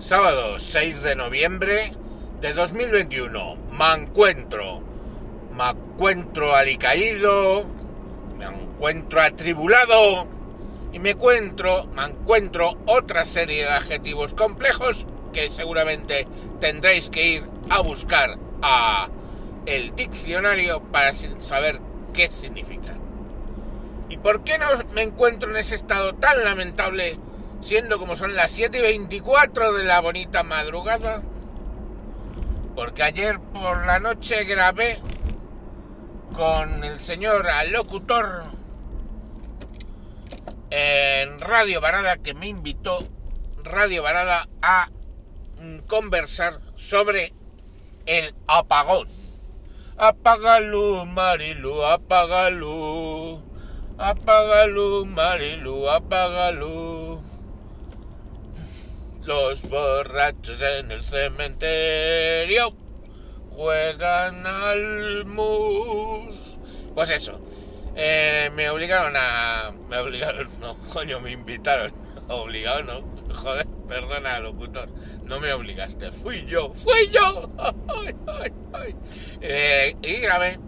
Sábado 6 de noviembre de 2021. Me encuentro. Me encuentro alicaído. Me encuentro atribulado. Y me encuentro, me encuentro otra serie de adjetivos complejos que seguramente tendréis que ir a buscar a el diccionario para saber qué significan. ¿Y por qué no me encuentro en ese estado tan lamentable siendo como son las 7 y 24 de la bonita madrugada? Porque ayer por la noche grabé con el señor locutor en Radio Varada que me invitó Radio Varada a conversar sobre el apagón. Apaga luz, Marilu. Apaga luz, Marilu, apaga luz. Los borrachos en el cementerio juegan al mus. Pues eso. Eh, me obligaron a. Me obligaron, no, coño, me invitaron. Obligado, no. Joder, perdona, locutor. No me obligaste. Fui yo, fui yo. Eh, y grabé.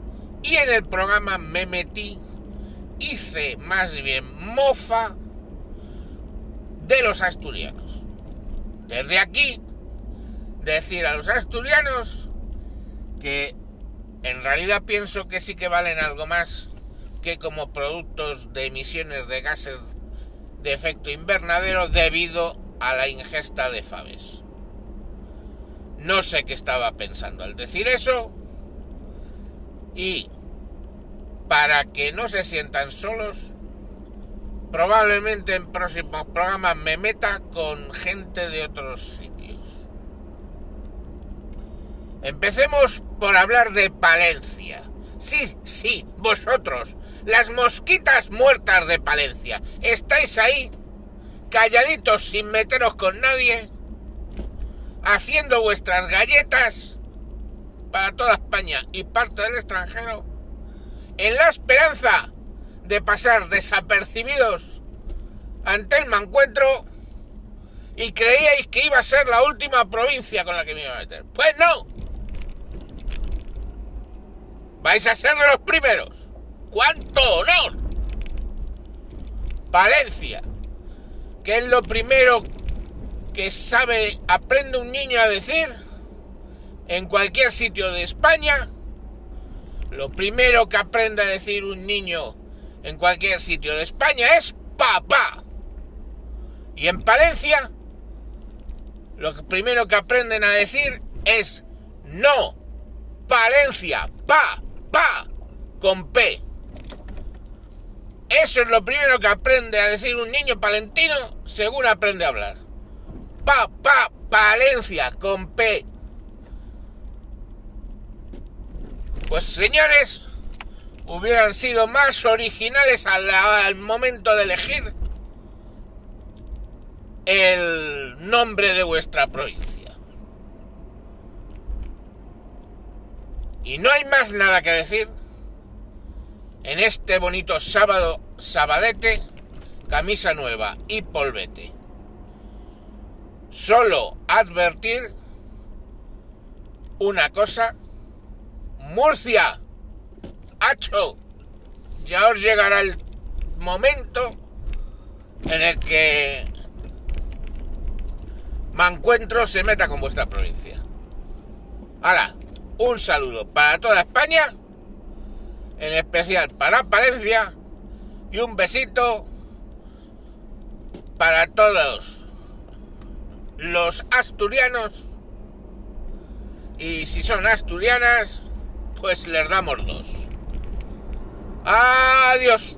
Y en el programa me metí. Hice más bien mofa de los asturianos. Desde aquí, decir a los asturianos que en realidad pienso que sí que valen algo más que como productos de emisiones de gases de efecto invernadero debido a la ingesta de faves. No sé qué estaba pensando al decir eso y para que no se sientan solos, probablemente en próximos programas me meta con gente de otros sitios. Empecemos por hablar de Palencia. Sí, sí, vosotros, las mosquitas muertas de Palencia. ¿Estáis ahí? Calladitos sin meteros con nadie. Haciendo vuestras galletas para toda España y parte del extranjero. En la esperanza de pasar desapercibidos ante el mancuentro y creíais que iba a ser la última provincia con la que me iba a meter. Pues no. Vais a ser de los primeros. ¡Cuánto honor! Palencia, que es lo primero que sabe, aprende un niño a decir en cualquier sitio de España. Lo primero que aprende a decir un niño en cualquier sitio de España es papá. Y en Palencia, lo primero que aprenden a decir es no. Palencia, pa, pa, con P. Eso es lo primero que aprende a decir un niño palentino según aprende a hablar. Pa, pa, Palencia, con P. Pues señores, hubieran sido más originales al, momento de elegir el nombre de vuestra provincia. Y no hay más nada que decir en este bonito sábado, sabadete, camisa nueva y polvete. Solo advertir una cosa, Murcia, hacho, ya os llegará el momento en el que Mancuentro se meta con vuestra provincia. Ahora, un saludo para toda España en especial para Palencia y un besito para todos los asturianos y si son asturianas pues les damos dos. Adiós.